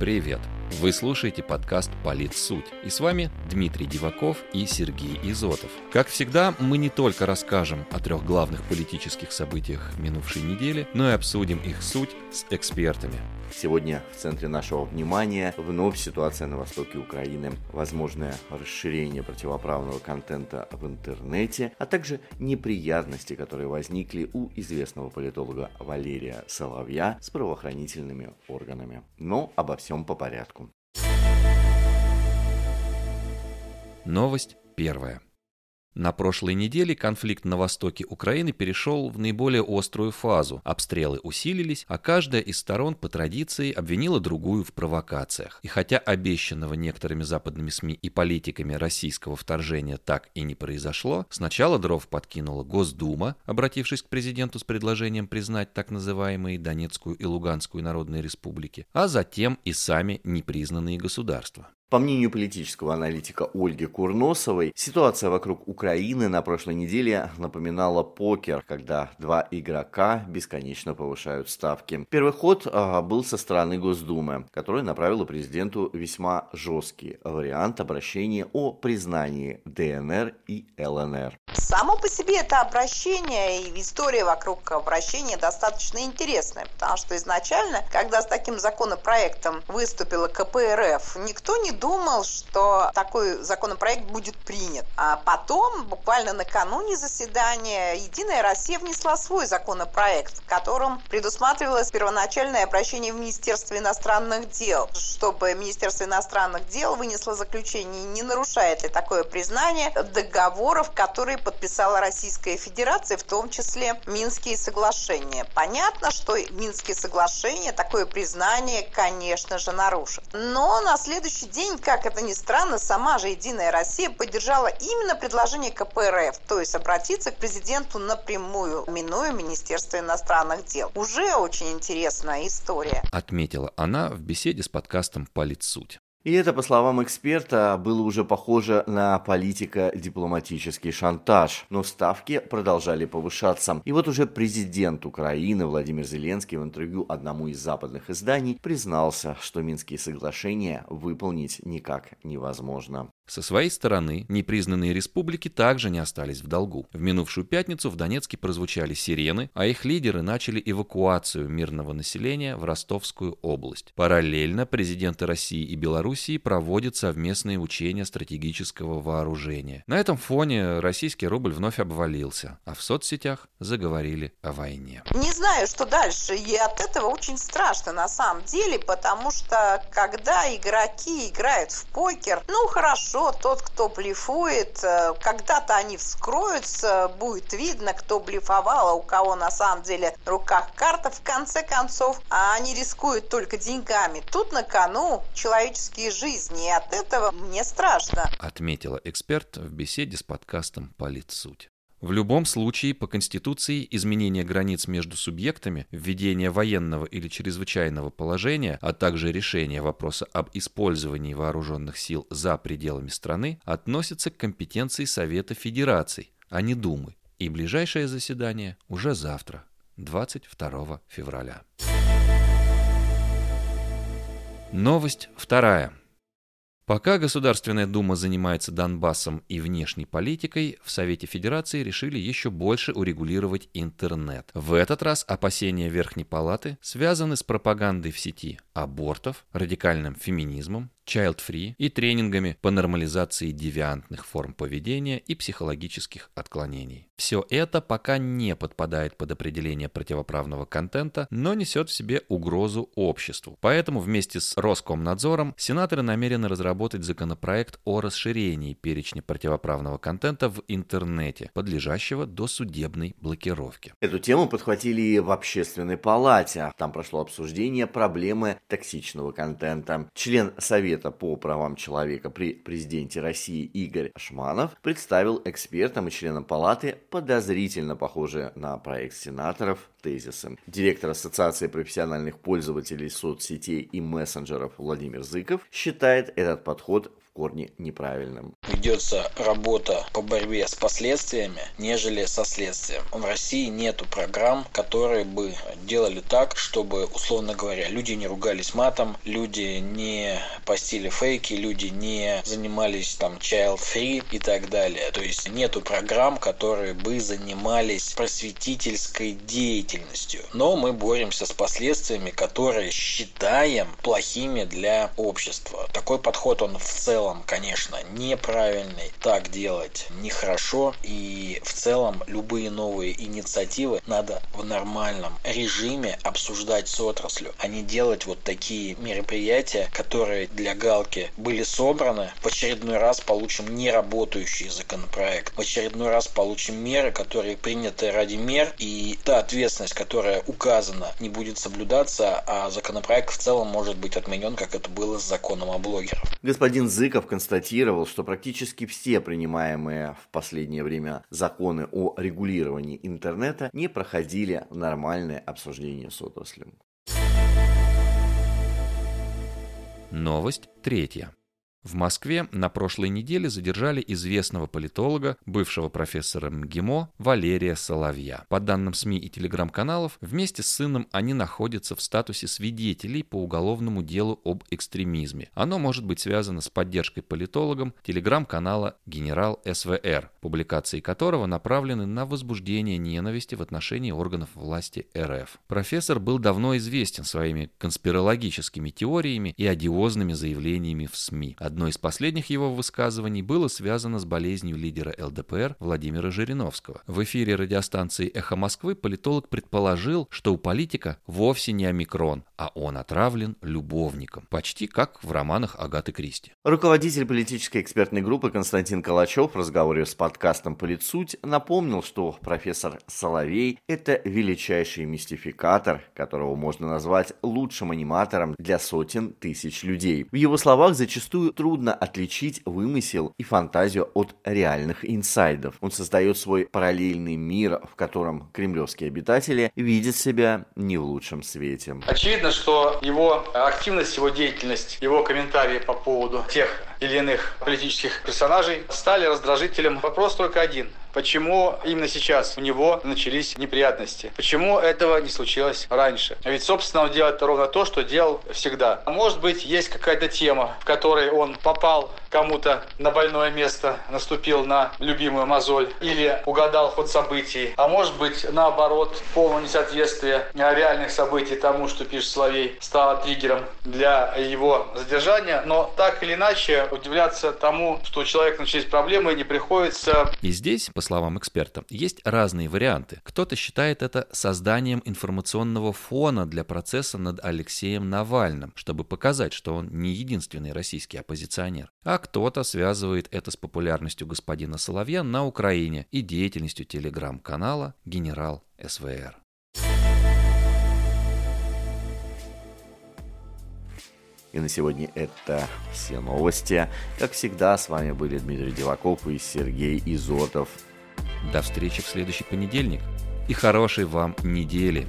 Привет! Вы слушаете подкаст «Политсуть». И с вами Дмитрий Диваков и Сергей Изотов. Как всегда, мы не только расскажем о трех главных политических событиях минувшей недели, но и обсудим их суть с экспертами. Сегодня в центре нашего внимания вновь ситуация на востоке Украины, возможное расширение противоправного контента в интернете, а также неприятности, которые возникли у известного политолога Валерия Соловья с правоохранительными органами. Но обо всем по порядку. Новость первая. На прошлой неделе конфликт на востоке Украины перешел в наиболее острую фазу. Обстрелы усилились, а каждая из сторон по традиции обвинила другую в провокациях. И хотя обещанного некоторыми западными СМИ и политиками российского вторжения так и не произошло, сначала дров подкинула Госдума, обратившись к президенту с предложением признать так называемые Донецкую и Луганскую народные республики, а затем и сами непризнанные государства. По мнению политического аналитика Ольги Курносовой, ситуация вокруг Украины на прошлой неделе напоминала покер, когда два игрока бесконечно повышают ставки. Первый ход а, был со стороны Госдумы, которая направила президенту весьма жесткий вариант обращения о признании ДНР и ЛНР. Само по себе это обращение и история вокруг обращения достаточно интересная, потому что изначально, когда с таким законопроектом выступила КПРФ, никто не думал, что такой законопроект будет принят. А потом, буквально накануне заседания, Единая Россия внесла свой законопроект, в котором предусматривалось первоначальное обращение в Министерство иностранных дел, чтобы Министерство иностранных дел вынесло заключение, не нарушает ли такое признание договоров, которые подписала Российская Федерация, в том числе Минские соглашения. Понятно, что Минские соглашения такое признание, конечно же, нарушат. Но на следующий день день, как это ни странно, сама же Единая Россия поддержала именно предложение КПРФ, то есть обратиться к президенту напрямую, минуя Министерство иностранных дел. Уже очень интересная история. Отметила она в беседе с подкастом «Политсуть». И это, по словам эксперта, было уже похоже на политико-дипломатический шантаж. Но ставки продолжали повышаться. И вот уже президент Украины Владимир Зеленский в интервью одному из западных изданий признался, что Минские соглашения выполнить никак невозможно. Со своей стороны, непризнанные республики также не остались в долгу. В минувшую пятницу в Донецке прозвучали сирены, а их лидеры начали эвакуацию мирного населения в Ростовскую область. Параллельно президенты России и Белоруссии проводят совместные учения стратегического вооружения. На этом фоне российский рубль вновь обвалился, а в соцсетях заговорили о войне. Не знаю, что дальше, и от этого очень страшно на самом деле, потому что когда игроки играют в покер, ну хорошо, хорошо, тот, кто блефует, э, когда-то они вскроются, будет видно, кто блефовал, а у кого на самом деле в руках карта, в конце концов, а они рискуют только деньгами. Тут на кону человеческие жизни, и от этого мне страшно. Отметила эксперт в беседе с подкастом «Политсуть». В любом случае, по Конституции, изменение границ между субъектами, введение военного или чрезвычайного положения, а также решение вопроса об использовании вооруженных сил за пределами страны относятся к компетенции Совета Федераций, а не Думы. И ближайшее заседание уже завтра, 22 февраля. Новость вторая. Пока Государственная Дума занимается Донбассом и внешней политикой, в Совете Федерации решили еще больше урегулировать интернет. В этот раз опасения Верхней Палаты связаны с пропагандой в сети абортов, радикальным феминизмом, child-free и тренингами по нормализации девиантных форм поведения и психологических отклонений. Все это пока не подпадает под определение противоправного контента, но несет в себе угрозу обществу. Поэтому вместе с Роскомнадзором сенаторы намерены разработать законопроект о расширении перечня противоправного контента в интернете, подлежащего до судебной блокировки. Эту тему подхватили и в общественной палате. Там прошло обсуждение проблемы токсичного контента. Член Совета Совета по правам человека при президенте России Игорь Шманов представил экспертам и членам палаты подозрительно похожие на проект сенаторов тезисы. Директор Ассоциации профессиональных пользователей соцсетей и мессенджеров Владимир Зыков считает этот подход в корне неправильным. Ведется работа по борьбе с последствиями, нежели со следствием. В России нету программ, которые бы делали так, чтобы, условно говоря, люди не ругались матом, люди не постили фейки, люди не занимались там child free и так далее. То есть нету программ, которые бы занимались просветительской деятельностью. Но мы боремся с последствиями, которые считаем плохими для общества. Такой подход, он в целом, конечно, неправильный. Так делать нехорошо. И в целом любые новые инициативы надо в нормальном режиме обсуждать с отраслью, а не делать вот такие мероприятия, которые для галки были собраны. В очередной раз получим неработающий законопроект. В очередной раз получим меры, которые приняты ради мер, и та ответственность, которая указана, не будет соблюдаться, а законопроект в целом может быть отменен, как это было с законом о блогерах. Господин Зыков констатировал, что практически все принимаемые в последнее время законы о регулировании интернета не проходили нормальное обсуждение с отраслью. Новость третья. В Москве на прошлой неделе задержали известного политолога, бывшего профессора МГИМО Валерия Соловья. По данным СМИ и телеграм-каналов, вместе с сыном они находятся в статусе свидетелей по уголовному делу об экстремизме. Оно может быть связано с поддержкой политологом телеграм-канала «Генерал СВР», публикации которого направлены на возбуждение ненависти в отношении органов власти РФ. Профессор был давно известен своими конспирологическими теориями и одиозными заявлениями в СМИ. Одно из последних его высказываний было связано с болезнью лидера ЛДПР Владимира Жириновского. В эфире радиостанции «Эхо Москвы» политолог предположил, что у политика вовсе не омикрон, а он отравлен любовником, почти как в романах Агаты Кристи. Руководитель политической экспертной группы Константин Калачев в разговоре с подкастом «Политсуть» напомнил, что профессор Соловей – это величайший мистификатор, которого можно назвать лучшим аниматором для сотен тысяч людей. В его словах зачастую трудно отличить вымысел и фантазию от реальных инсайдов. Он создает свой параллельный мир, в котором кремлевские обитатели видят себя не в лучшем свете. Очевидно, что его активность, его деятельность, его комментарии по поводу тех или иных политических персонажей стали раздражителем. Вопрос только один. Почему именно сейчас у него начались неприятности? Почему этого не случилось раньше? А ведь, собственно, он делает ровно то, что делал всегда. А может быть, есть какая-то тема, в которой он попал кому-то на больное место, наступил на любимую мозоль или угадал ход событий. А может быть, наоборот, полное несоответствие реальных событий тому, что пишет Соловей, стало триггером для его задержания. Но так или иначе, удивляться тому, что у человека начались проблемы, не приходится. И здесь по словам эксперта, есть разные варианты. Кто-то считает это созданием информационного фона для процесса над Алексеем Навальным, чтобы показать, что он не единственный российский оппозиционер. А кто-то связывает это с популярностью господина Соловья на Украине и деятельностью телеграм-канала «Генерал СВР». И на сегодня это все новости. Как всегда, с вами были Дмитрий Диваков и Сергей Изотов. До встречи в следующий понедельник и хорошей вам недели.